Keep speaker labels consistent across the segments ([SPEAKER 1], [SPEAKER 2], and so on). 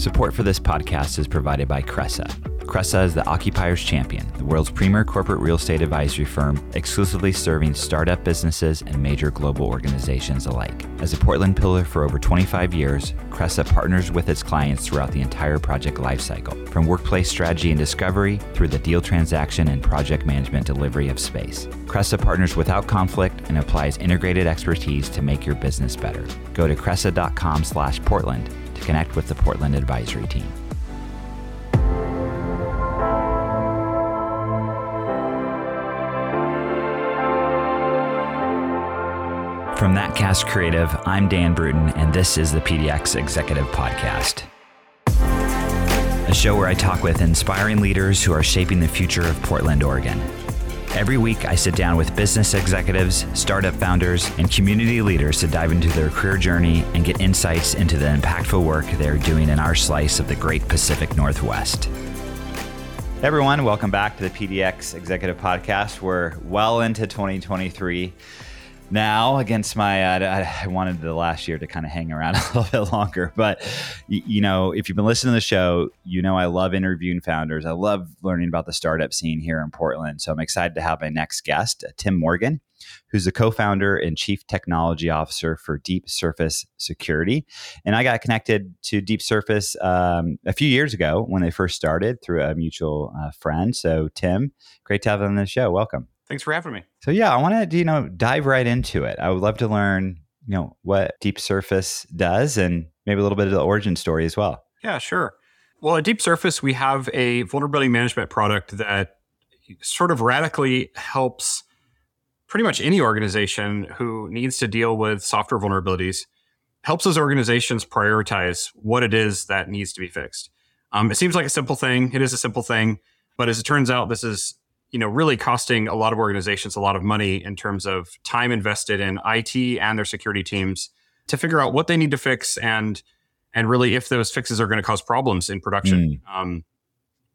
[SPEAKER 1] Support for this podcast is provided by Cressa. Cressa is the occupier's champion, the world's premier corporate real estate advisory firm, exclusively serving startup businesses and major global organizations alike. As a Portland pillar for over 25 years, Cressa partners with its clients throughout the entire project lifecycle, from workplace strategy and discovery through the deal transaction and project management delivery of space. Cressa partners without conflict and applies integrated expertise to make your business better. Go to cressa.com/portland to connect with the Portland advisory team. From That Cast Creative, I'm Dan Bruton, and this is the PDX Executive Podcast. A show where I talk with inspiring leaders who are shaping the future of Portland, Oregon. Every week, I sit down with business executives, startup founders, and community leaders to dive into their career journey and get insights into the impactful work they're doing in our slice of the great Pacific Northwest. Hey everyone, welcome back to the PDX Executive Podcast. We're well into 2023 now against my uh, I wanted the last year to kind of hang around a little bit longer but you, know if you've been listening to the show you know I love interviewing founders. I love learning about the startup scene here in Portland so I'm excited to have my next guest uh, Tim Morgan who's the co-founder and chief technology officer for Deep Surface Security. And I got connected to Deep Surface um, a few years ago when they first started through a mutual uh, friend. So Tim great to have you on the show. Welcome
[SPEAKER 2] Thanks for having me.
[SPEAKER 1] So yeah, I want to you know dive right into it. I would love to learn you know what Deep Surface does and maybe a little bit of the origin story as well.
[SPEAKER 2] Yeah, sure. Well, at Deep Surface, we have a vulnerability management product that sort of radically helps pretty much any organization who needs to deal with software vulnerabilities, helps those organizations prioritize what it is that needs to be fixed. Um, it seems like a simple thing. It is a simple thing, but as it turns out, this is you know really costing a lot of organizations a lot of money in terms of time invested in IT and their security teams to figure out what they need to fix and and really if those fixes are going to cause problems in production. Mm. Um,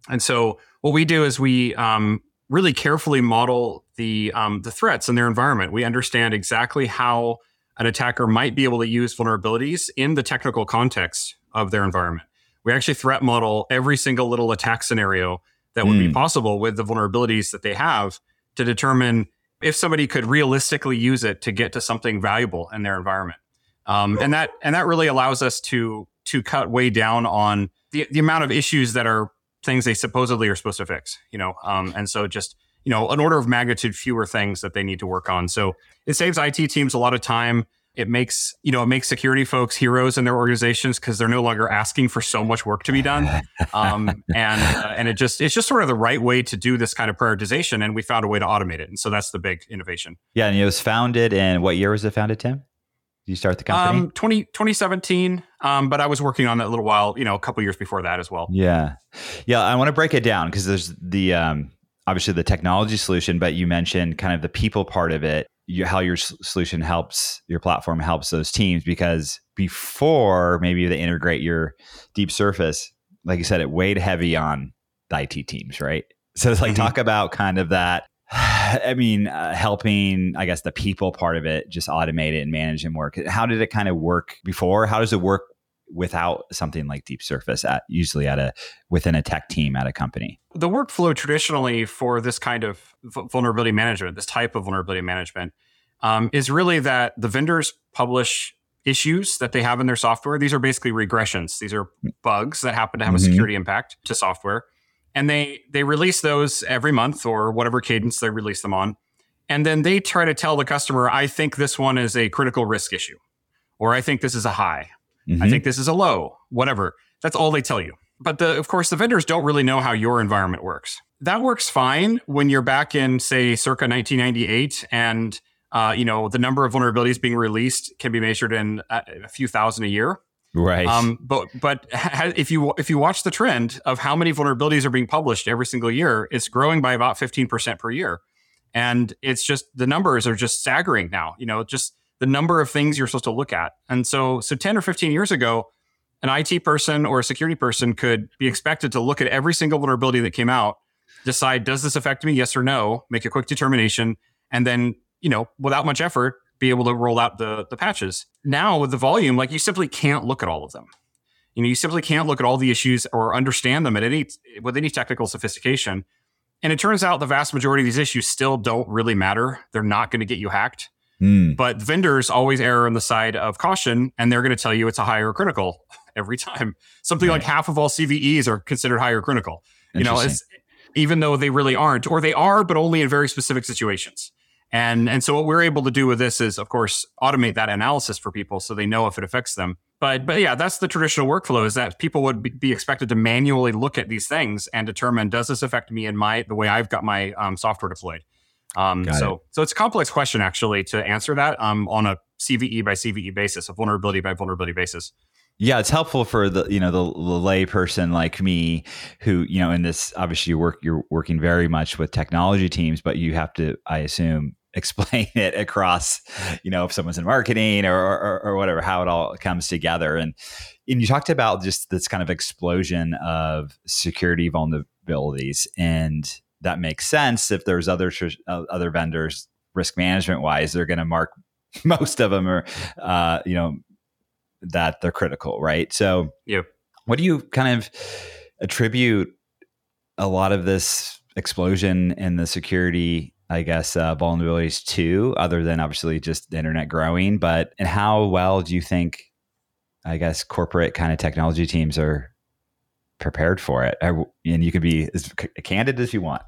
[SPEAKER 2] and so what we do is we um, really carefully model the um, the threats in their environment. We understand exactly how an attacker might be able to use vulnerabilities in the technical context of their environment. We actually threat model every single little attack scenario that would mm. be hmm. possible with the vulnerabilities that they have to determine if somebody could realistically use it to get to something valuable in their environment. Um, and that and that really allows us to to cut way down on the the amount of issues that are things they supposedly are supposed to fix. You know, um, and so just you know an order of magnitude fewer things that they need to work on. So it saves IT teams a lot of time. It makes you know it makes security folks heroes in their organizations because they're no longer asking for so much work to be done, um, and uh, and it just it's just sort of the right way to do this kind of prioritization. And we found a way to automate it, and so that's the big innovation.
[SPEAKER 1] Yeah, and it was founded in what year was it founded, Tim? Did you start the company?
[SPEAKER 2] Um, 20, 2017. Um, but I was working on that a little while, you know, a couple years before that as well.
[SPEAKER 1] Yeah. Yeah. I want to break it down because there's the, um, obviously the technology solution, but you mentioned kind of the people part of it you, how your solution helps your platform helps those teams because before maybe they integrate your deep surface like you said it weighed heavy on the it teams right? So it's like mm-hmm. talk about kind of that i mean uh, helping i guess the people part of it just automate it and manage and work how did it kind of work before? How does it work without something like deep surface at usually at a within a tech team at a company?
[SPEAKER 2] The workflow traditionally for this kind of vulnerability management this type of vulnerability management um, is really that the vendors publish issues that they have in their software. These are basically regressions. These are bugs that happen to have mm-hmm. a security impact to software. And they they release those every month or whatever cadence they release them on. And then they try to tell the customer i think this one is a critical risk issue or i think this is a high Mm-hmm. I think this is a low, whatever. That's all they tell you. But the, of course, the vendors don't really know how your environment works. That works fine when you're back in, say, circa 1998, and uh, you know the number of vulnerabilities being released can be measured in a, a few thousand a year.
[SPEAKER 1] Right. Um,
[SPEAKER 2] but but if you if you watch the trend of how many vulnerabilities are being published every single year, it's growing by about 15% per year, and it's just the numbers are just staggering now. You know, just the number of things you're supposed to look at. And so, so 10 or 15 years ago, an IT person or a security person could be expected to look at every single vulnerability that came out, decide, does this affect me? Yes or no, make a quick determination, and then, you know, without much effort, be able to roll out the, the patches. Now with the volume, like you simply can't look at all of them. You know, you simply can't look at all the issues or understand them at any with any technical sophistication. And it turns out the vast majority of these issues still don't really matter. They're not going to get you hacked. Mm. But vendors always err on the side of caution, and they're going to tell you it's a higher critical every time. Something right. like half of all CVEs are considered higher critical. You know, even though they really aren't, or they are, but only in very specific situations. And and so what we're able to do with this is, of course, automate that analysis for people so they know if it affects them. But but yeah, that's the traditional workflow is that people would be expected to manually look at these things and determine does this affect me in my the way I've got my um, software deployed. Um, so it. so it's a complex question actually to answer that um, on a CVE by CVE basis, a vulnerability by vulnerability basis.
[SPEAKER 1] Yeah, it's helpful for the you know the, the lay person like me who you know in this obviously you work you're working very much with technology teams, but you have to I assume explain it across you know if someone's in marketing or, or, or whatever how it all comes together and and you talked about just this kind of explosion of security vulnerabilities and that makes sense if there's other uh, other vendors risk management wise they're going to mark most of them are uh, you know that they're critical, right? So,
[SPEAKER 2] yep.
[SPEAKER 1] what do you kind of attribute a lot of this explosion in the security, I guess, uh, vulnerabilities to, other than obviously just the internet growing? But and how well do you think, I guess, corporate kind of technology teams are prepared for it? And you can be as candid as you want.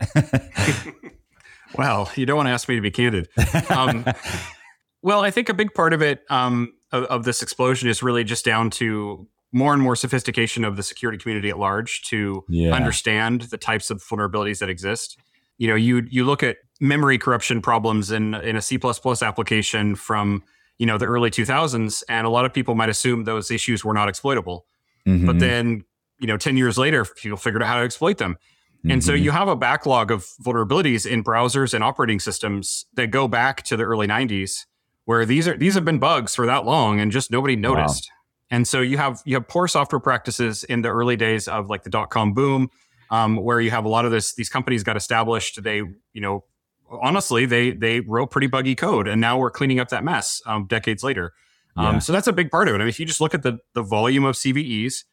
[SPEAKER 2] well, you don't want to ask me to be candid. Um, well, I think a big part of it um, of, of, this explosion is really just down to more and more sophistication of the security community at large to yeah. understand the types of vulnerabilities that exist. You know, you you look at memory corruption problems in in a C++ application from you know the early 2000s, and a lot of people might assume those issues were not exploitable. Mm-hmm. But then, you know, 10 years later, people figured out how to exploit them. Mm-hmm. And so mm-hmm. you have a backlog of vulnerabilities in browsers and operating systems that go back to the early 90s where these are these have been bugs for that long and just nobody noticed. Wow. And so you have you have poor software practices in the early days of like the dot com boom, um, where you have a lot of this these companies got established. They you know honestly they they wrote pretty buggy code, and now we're cleaning up that mess um, decades later. Um, yeah. So that's a big part of it. I mean, if you just look at the the volume of CVEs,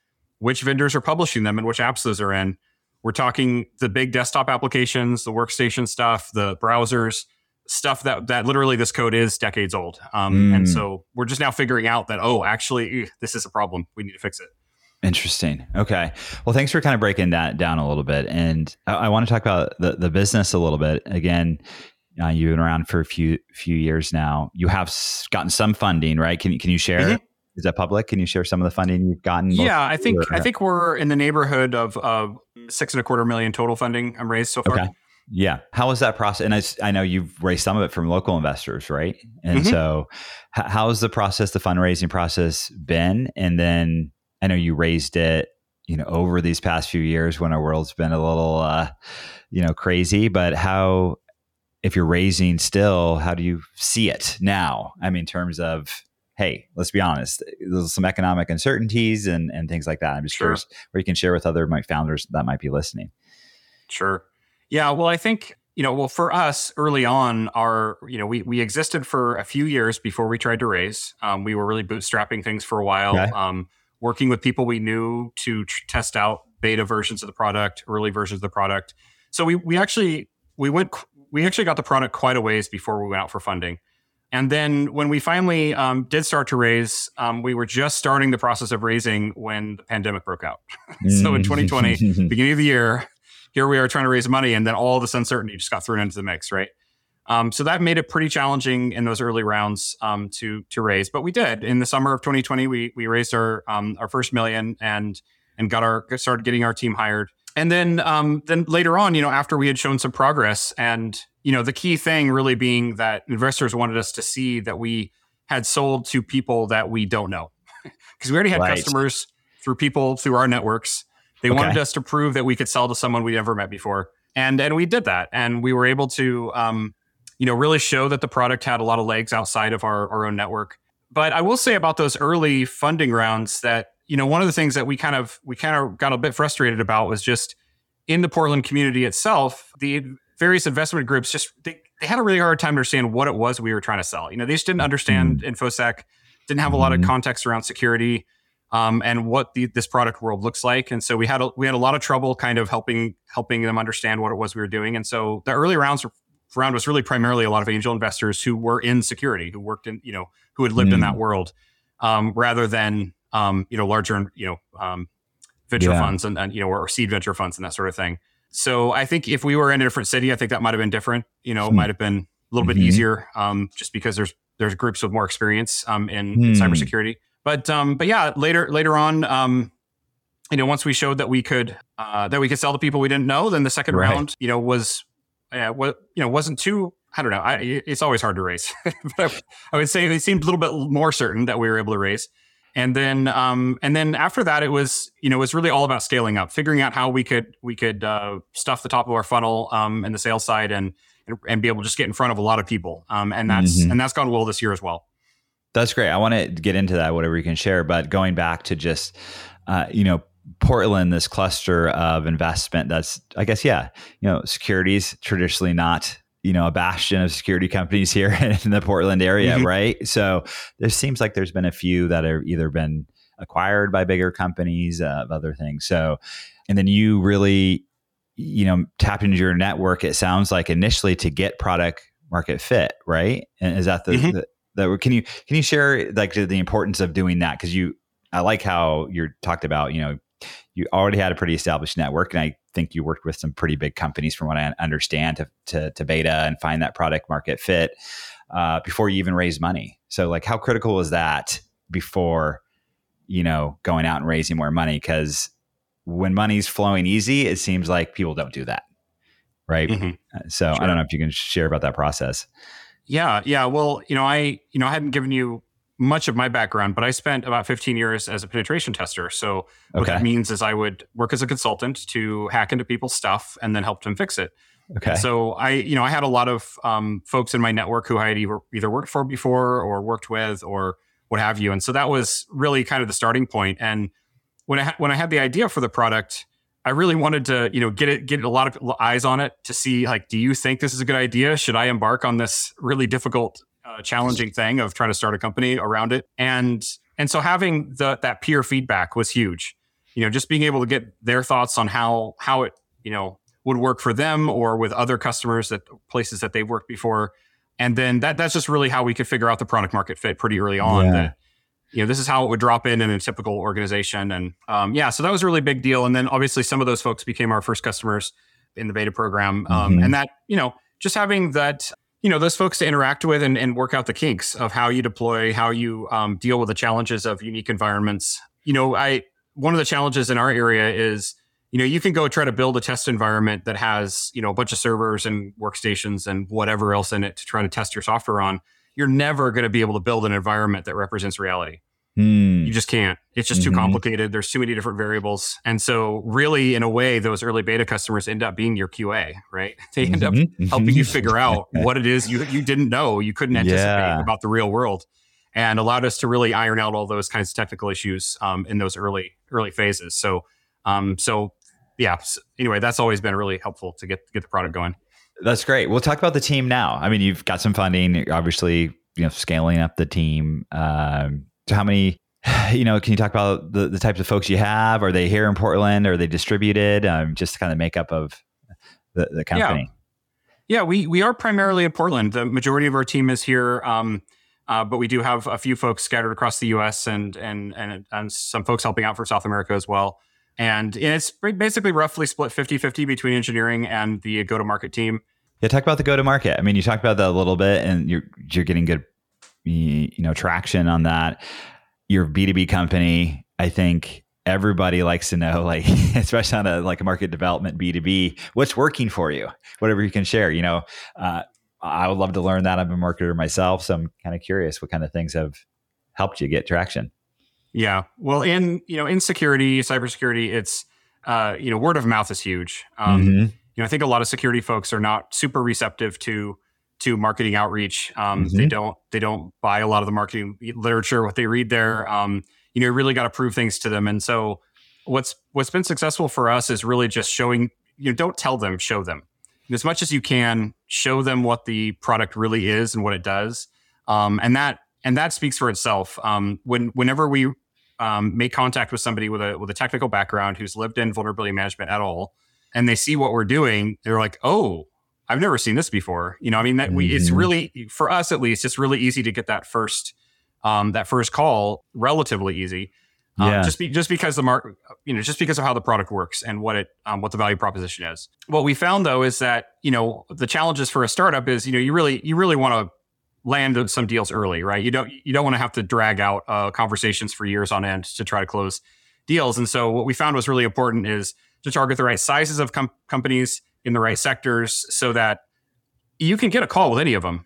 [SPEAKER 2] which vendors are publishing them, and which apps those are in, we're talking the big desktop applications, the workstation stuff, the browsers stuff that that literally this code is decades old. Um, mm. And so we're just now figuring out that oh, actually, this is a problem. We need to fix it.
[SPEAKER 1] Interesting. Okay. Well, thanks for kind of breaking that down a little bit, and I, I want to talk about the the business a little bit. Again, uh, you've been around for a few few years now. You have gotten some funding, right? Can can you share? Mm-hmm. Is that public? Can you share some of the funding you've gotten?
[SPEAKER 2] Yeah, I think or, I think we're in the neighborhood of of six and a quarter million total funding I'm raised so far.
[SPEAKER 1] Okay. Yeah. How was that process? And I, I know you've raised some of it from local investors, right? And mm-hmm. so, h- how has the process, the fundraising process, been? And then I know you raised it, you know, over these past few years when our world's been a little, uh, you know, crazy. But how, if you're raising still, how do you see it now? I mean, in terms of hey, let's be honest, there's some economic uncertainties and, and things like that. I'm just sure. curious where you can share with other founders that might be listening.
[SPEAKER 2] Sure. Yeah, well, I think you know, well, for us early on, our you know, we we existed for a few years before we tried to raise. Um, we were really bootstrapping things for a while, okay. um, working with people we knew to tr- test out beta versions of the product, early versions of the product. So we we actually we went we actually got the product quite a ways before we went out for funding. And then when we finally um, did start to raise, um, we were just starting the process of raising when the pandemic broke out. so in 2020, mm. beginning of the year, here we are trying to raise money, and then all this uncertainty just got thrown into the mix, right? Um, so that made it pretty challenging in those early rounds um, to to raise, but we did. In the summer of 2020, we we raised our um, our first million and and got our started getting our team hired. And then um, then later on, you know, after we had shown some progress, and you know, the key thing really being that investors wanted us to see that we had sold to people that we don't know, because we already had right. customers through people through our networks they okay. wanted us to prove that we could sell to someone we'd never met before, and and we did that, and we were able to, um, you know, really show that the product had a lot of legs outside of our, our own network. But I will say about those early funding rounds that you know one of the things that we kind of we kind of got a bit frustrated about was just in the Portland community itself, the various investment groups just they, they had a really hard time to understand what it was we were trying to sell. You know, they just didn't understand mm. infosec, didn't have a lot of mm-hmm. context around security. um, and what the, this product world looks like. And so we had a, we had a lot of trouble kind of helping helping them understand what it was we were doing. And so the early rounds round was really primarily a lot of angel investors who were in security, who worked in you know who had lived mm. in that world, um, rather than um, you know larger you know um, venture yeah. funds and, and you know or seed venture funds and that sort of thing. So I think if we were in a different city, I think that might have been different. You know, hmm. might have been a little mm-hmm. bit easier, um, just because there's there's groups with more experience um, in, hmm. in cybersecurity. But um, but yeah, later later on, um, you know, once we showed that we could uh, that we could sell to people we didn't know, then the second right. round, you know, was uh, what you know wasn't too. I don't know. I, it's always hard to raise, but I, I would say it seemed a little bit more certain that we were able to raise. And then um, and then after that, it was you know it was really all about scaling up, figuring out how we could we could uh, stuff the top of our funnel um, and the sales side and, and, be able to just get in front of a lot of people. Um, and that's mm-hmm. and that's gone well this year as well.
[SPEAKER 1] That's great. I want to get into that, whatever you can share. But going back to just, uh, you know, Portland, this cluster of investment that's, I guess, yeah, you know, securities traditionally not, you know, a bastion of security companies here in the Portland area, mm-hmm. right? So there seems like there's been a few that have either been acquired by bigger companies, uh, other things. So, and then you really, you know, tapped into your network. It sounds like initially to get product market fit, right? And is that the, mm-hmm. the that can you can you share like the importance of doing that because you I like how you're talked about you know you already had a pretty established network and I think you worked with some pretty big companies from what I understand to to, to beta and find that product market fit uh, before you even raise money so like how critical is that before you know going out and raising more money because when money's flowing easy it seems like people don't do that right mm-hmm. Uh, so sure. I don't know if you can share about that process.
[SPEAKER 2] Yeah, yeah. Well, you know, I you know I hadn't given you much of my background, but I spent about 15 years as a penetration tester. So what okay. that means is I would work as a consultant to hack into people's stuff and then help them fix it. Okay. So I, you know, I had a lot of um, folks in my network who I had either, either worked for before or worked with or what have you. And so that was really kind of the starting point. And when I ha- when I had the idea for the product, I really wanted to, you know, get it, get a lot of eyes on it to see, like, do you think this is a good idea? Should I embark on this really difficult, uh, challenging thing of trying to start a company around it? And and so having the that peer feedback was huge. You know, just being able to get their thoughts on how how it, you know, would work for them or with other customers that places that they've worked before. And then that that's just really how we could figure out the product market fit pretty early on. Yeah. That you know, this is how it would drop in in a typical organization. And um, yeah, so that was a really big deal. And then obviously some of those folks became our first customers in the beta program. Um, mm-hmm. And that, you know, just having that, you know, those folks to interact with and, and work out the kinks of how you deploy, how you um, deal with the challenges of unique environments. You know, I, one of the challenges in our area is, you know, you can go try to build a test environment that has, you know, a bunch of servers and workstations and whatever else in it to try to test your software on you're never going to be able to build an environment that represents reality. Mm. You just can't. It's just mm-hmm. too complicated. There's too many different variables. And so, really, in a way, those early beta customers end up being your QA, right? They end mm-hmm. up helping you figure out what it is you, you didn't know, you couldn't anticipate yeah. about the real world, and allowed us to really iron out all those kinds of technical issues um, in those early early phases. So, um, so yeah. So anyway, that's always been really helpful to get get the product going.
[SPEAKER 1] That's great. We'll talk about the team now. I mean, you've got some funding, obviously, you know, scaling up the team. Um, how many, you know, can you talk about the, the types of folks you have? Are they here in Portland? Are they distributed? Um, just kind of makeup of the, the company.
[SPEAKER 2] Yeah. yeah, we, we are primarily in Portland. The majority of our team is here. Um, uh, but we do have a few folks scattered across the U.S. and and and, and some folks helping out for South America as well. And it's basically roughly split 50 50 between engineering and the go to market team.
[SPEAKER 1] Yeah, talk about the go to market. I mean, you talked about that a little bit and you're, you're getting good, you know, traction on that. Your B2B company, I think everybody likes to know, like, especially on a, like a market development B2B, what's working for you, whatever you can share, you know, uh, I would love to learn that. I'm a marketer myself. So I'm kind of curious what kind of things have helped you get traction.
[SPEAKER 2] Yeah. Well, in you know, in security, cybersecurity, it's uh, you know, word of mouth is huge. Um, mm-hmm. You know, I think a lot of security folks are not super receptive to to marketing outreach. Um, mm-hmm. They don't they don't buy a lot of the marketing literature. What they read there, um, you know, you really got to prove things to them. And so, what's what's been successful for us is really just showing. You know, don't tell them, show them. And as much as you can, show them what the product really is and what it does. Um, and that and that speaks for itself. Um, when whenever we um, make contact with somebody with a with a technical background who's lived in vulnerability management at all, and they see what we're doing, they're like, "Oh, I've never seen this before." You know, I mean, that we it's
[SPEAKER 1] Mhm.
[SPEAKER 2] really for us at least, it's really easy to get that first um, that first call relatively easy. Um,
[SPEAKER 1] Yeah.
[SPEAKER 2] just be, just because the mark, you know, just because of how the product works and what it, um, what the value proposition is. What we found though is that you know the challenges for a startup is you know you really you really want to land some deals early, right? You don't you don't want to have to drag out uh, conversations for years on end to try to close deals. And so what we found was really important is to target the right sizes of com- companies in the right sectors so that you can get a call with any of them.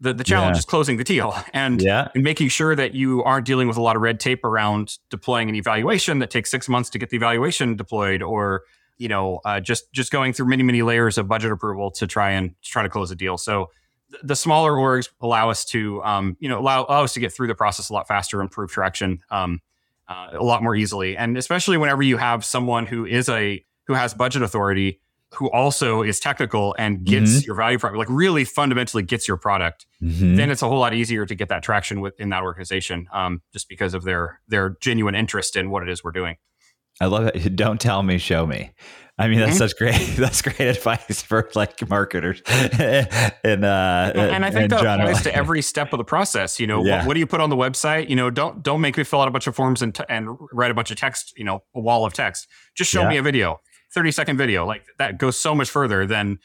[SPEAKER 2] The the challenge
[SPEAKER 1] Yeah.
[SPEAKER 2] is closing the deal and
[SPEAKER 1] Yeah.
[SPEAKER 2] and making sure that you aren't dealing with a lot of red tape around deploying an evaluation that takes six months to get the evaluation deployed, or you know, uh, just just going through many many layers of budget approval to try and to try to close a deal. So th- the smaller orgs allow us to, um, you know, allow, allow us to get through the process a lot faster, improve traction um, uh, a lot more easily, and especially whenever you have someone who is a who has budget authority. Who also is technical and gets your value prop, like really fundamentally gets your product
[SPEAKER 1] Mhm.
[SPEAKER 2] then it's a whole lot easier to get that traction within that organization, um, just because of their their genuine interest in what it is we're doing.
[SPEAKER 1] I love it. Don't tell me, show me. I mean, that's
[SPEAKER 2] Mhm.
[SPEAKER 1] such great. That's great advice for like marketers. and uh,
[SPEAKER 2] and I think
[SPEAKER 1] in
[SPEAKER 2] that applies to every step of the process. You know,
[SPEAKER 1] Yeah.
[SPEAKER 2] what, what do you put on the website? You know, don't don't make me fill out a bunch of forms and t- and write a bunch of text. You know, a wall of text. Just show
[SPEAKER 1] Yeah.
[SPEAKER 2] me a video, thirty second video. Like that goes so much further than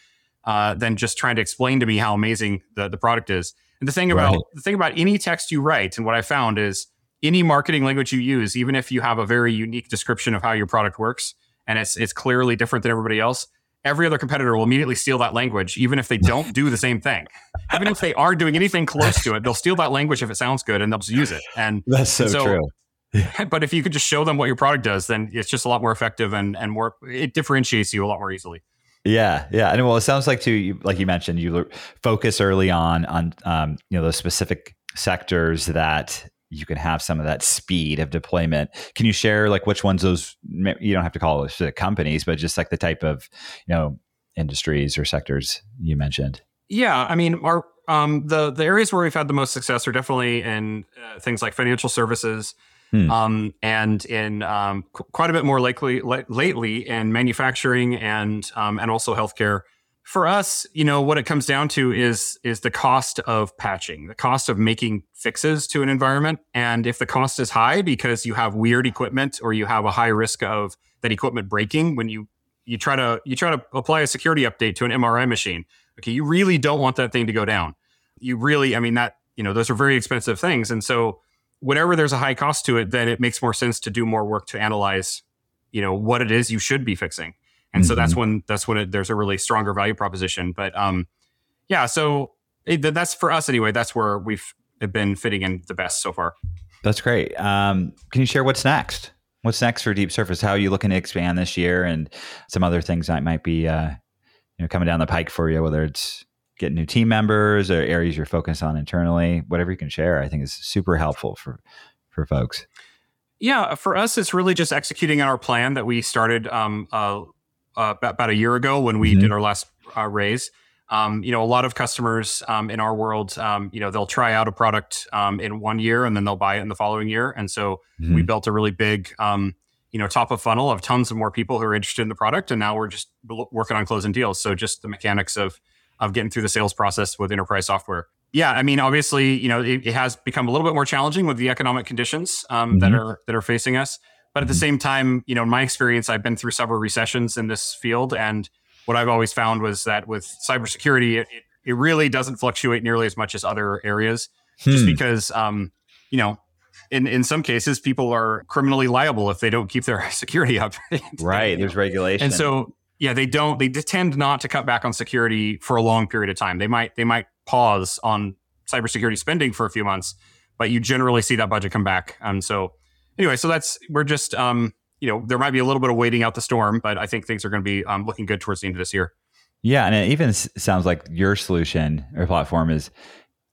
[SPEAKER 2] uh, than just trying to explain to me how amazing the the product is. And the thing about
[SPEAKER 1] Right.
[SPEAKER 2] the thing about any text you write, and what I found is any marketing language you use, even if you have a very unique description of how your product works, and it's it's clearly different than everybody else, every other competitor will immediately steal that language, even if they don't do the same thing. Even if they are doing anything close to it, they'll steal that language if it sounds good, and they'll just use it. And
[SPEAKER 1] that's so,
[SPEAKER 2] so-
[SPEAKER 1] true.
[SPEAKER 2] but if you could just show them what your product does, then it's just a lot more effective and and more it differentiates you a lot more easily.
[SPEAKER 1] Yeah, yeah, and well, it sounds like too, you, like you mentioned, you focus early on on um, you know those specific sectors that you can have some of that speed of deployment. Can you share like which ones those? You don't have to call it specific companies, but just like the type of you know industries or sectors you mentioned.
[SPEAKER 2] Yeah, I mean, our um, the the areas where we've had the most success are definitely in uh, things like financial services,
[SPEAKER 1] Hmm.
[SPEAKER 2] um, and in um, qu- quite a bit more likely li- lately in manufacturing and um, and also healthcare. For us, you know, what it comes down to is is the cost of patching, the cost of making fixes to an environment, and if the cost is high because you have weird equipment or you have a high risk of that equipment breaking when you you try to you try to apply a security update to an MRI machine okay you really don't want that thing to go down you really i mean that you know those are very expensive things and so whenever there's a high cost to it then it makes more sense to do more work to analyze you know what it is you should be fixing and so that's when that's when it, there's a really stronger value proposition but um yeah so it, that's for us anyway that's where we've been fitting in the best so far
[SPEAKER 1] That's great. Um, can you share what's next? What's next for Deep Surface? How are you looking to expand this year, and some other things that might be uh, you know coming down the pike for you? Whether it's getting new team members or areas you're focused on internally, whatever you can share, I think is super helpful for for folks.
[SPEAKER 2] Yeah, for us, it's really just executing on our plan that we started um, uh, uh, about, a year ago when we
[SPEAKER 1] Mhm.
[SPEAKER 2] did our last uh, raise. Um, you know, a lot of customers um, in our world, um, you know, they'll try out a product um, in one year and then they'll buy it in the following year. And so we
[SPEAKER 1] Mhm.
[SPEAKER 2] built a really big, um, you know, top of funnel of tons of more people who are interested in the product, and now we're just working on closing deals. So just the mechanics of of getting through the sales process with enterprise software. Yeah, I mean, obviously, you know, it, it has become a little bit more challenging with the economic conditions um, that
[SPEAKER 1] Mhm.
[SPEAKER 2] are that are facing us. But at the
[SPEAKER 1] Mhm.
[SPEAKER 2] same time, you know, in my experience, I've been through several recessions in this field, and what I've always found was that with cybersecurity, it, it, it really doesn't fluctuate nearly as much as other areas just
[SPEAKER 1] Hmm.
[SPEAKER 2] because um, you know in in some cases people are criminally liable if they don't keep their security up
[SPEAKER 1] right. There's regulation,
[SPEAKER 2] and so yeah they don't they tend not to cut back on security for a long period of time they might they might pause on cybersecurity spending for a few months but you generally see that budget come back and so anyway so that's we're just um you know there might be a little bit of waiting out the storm but i think things are going to be um, looking good towards the end of this year
[SPEAKER 1] Yeah, and it even s- sounds like your solution or platform is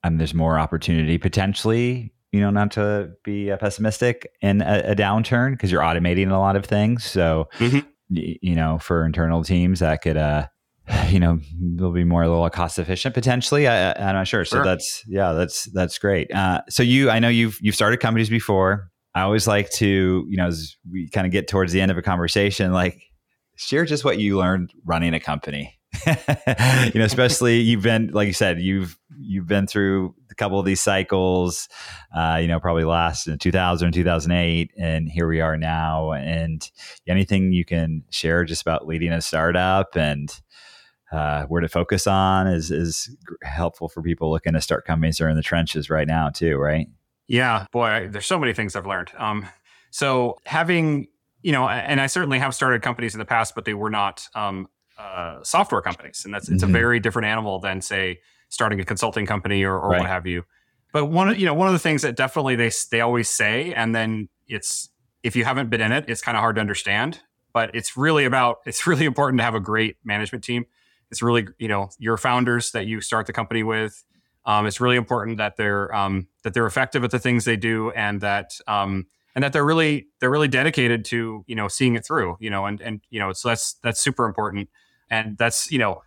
[SPEAKER 1] um, there's more opportunity potentially. You know, not to be uh, pessimistic in a, a downturn because you're automating a lot of things. So,
[SPEAKER 2] Mhm.
[SPEAKER 1] You know, for internal teams, that could, uh, you know, they'll be more a little cost efficient potentially. I, I'm not sure. So
[SPEAKER 2] Sure.
[SPEAKER 1] that's yeah, that's that's great. Uh, so you, I know you've you've started companies before. I always like to, you know, as we kind of get towards the end of a conversation, like share just what you learned running a company. you know, especially you've been, like you said, you've you've been through a couple of these cycles. Uh, you know, probably last in 2000, 2008, and here we are now. And anything you can share just about leading a startup and uh, where to focus on is is helpful for people looking to start companies that are in the trenches right now too, right?
[SPEAKER 2] Yeah, boy, I, there's so many things I've learned. Um, so having you know, and I certainly have started companies in the past, but they were not um, uh, software companies, and that's it's mm-hmm. a very different animal than say starting a consulting company or, or right. what have you. But one, you know, one of the things that definitely they they always say, and then it's if you haven't been in it, it's kind of hard to understand. But it's really about it's really important to have a great management team. It's really you know your founders that you start the company with. Um, it's really important that they're um, that they're effective at the things they do, and that um, and that they're really they're really dedicated to you know seeing it through. You know, and and you know so that's that's super important and that's you know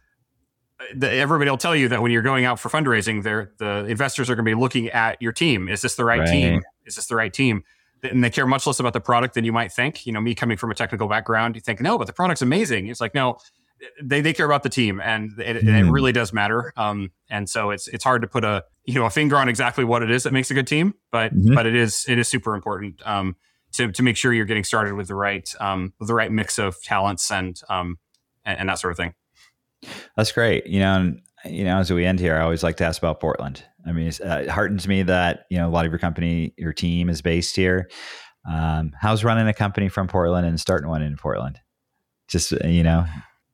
[SPEAKER 2] everybody will tell you that when you're going out for fundraising, there the investors are going to be looking at your team. Is this the right, right, team? Is this the right team? And they care much less about the product than you might think. You know, me coming from a technical background, you think no, but the product's amazing. It's like no, they they care about the team, and it, mm. it hmm. really does matter. Um, and so it's it's hard to put a you know a finger on exactly what it is that makes a good team, but mm-hmm. but it is it is super important. Um, to, to make sure you're getting started with the right um, with the right mix of talents and um, and, and that sort of thing.
[SPEAKER 1] That's great. You know, and, you know, as we end here, I always like to ask about Portland. I mean, uh, it heartens me that you know a lot of your company, your team is based here. Um, how's running a company from Portland and starting one in Portland? Just uh, you know.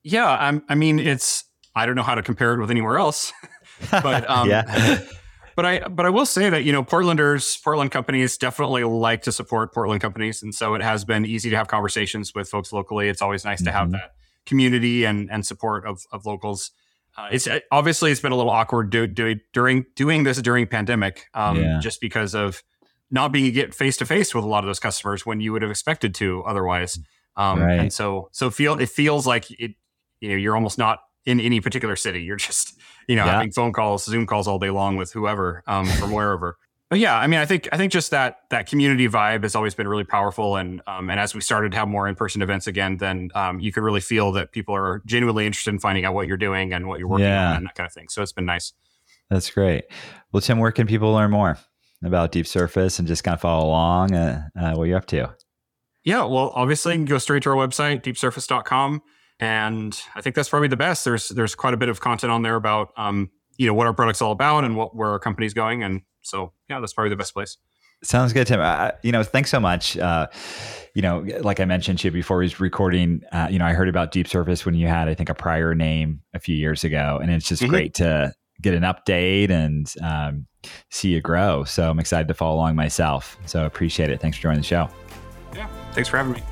[SPEAKER 2] Yeah, I'm, I mean, it's I don't know how to compare it with anywhere else, but um, yeah. but I but I will say that you know Portlanders, Portland companies definitely like to support Portland companies, and so it has been easy to have conversations with folks locally. It's always nice mm-hmm. to have mm-hmm. that community and and support of of locals. Uh, it's obviously it's been a little awkward do, do, during doing this during pandemic, um, yeah. just because of not being get face to face with a lot of those customers when you would have expected to otherwise. Um, right. And so so feel it feels like it. You know, you're almost not in any particular city. You're just you know yeah. having phone calls, Zoom calls all day long with whoever um, from wherever yeah, I mean, I think I think just that that community vibe has always been really powerful, and um, and as we started to have more in person events again, then um, you could really feel that people are genuinely interested in finding out what you're doing and what you're working yeah. on and that kind of thing. So it's been nice.
[SPEAKER 1] That's great. Well, Tim, where can people learn more about Deep Surface and just kind of follow along uh, uh, what you're up to?
[SPEAKER 2] Yeah, well, obviously, you can go straight to our website, deepsurface.com, and I think that's probably the best. There's there's quite a bit of content on there about um, you know what our product's all about and what where our company's going and so yeah, that's probably the best place.
[SPEAKER 1] Sounds good, Tim. Uh, you know, thanks so much. Uh, you know, like I mentioned to you before we was recording, uh, you know, I heard about Deep Surface when you had, I think, a prior name a few years ago, and it's just mm-hmm. great to get an update and um, see you grow. So I'm excited to follow along myself. So appreciate it. Thanks for joining the show.
[SPEAKER 2] Yeah, thanks for having me.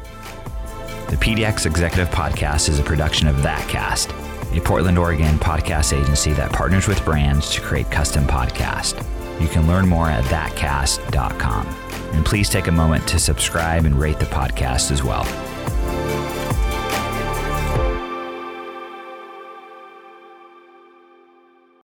[SPEAKER 1] The PDX Executive Podcast is a production of ThatCast, a Portland, Oregon podcast agency that partners with brands to create custom podcasts. You can learn more at thatcast.com. And please take a moment to subscribe and rate the podcast as well.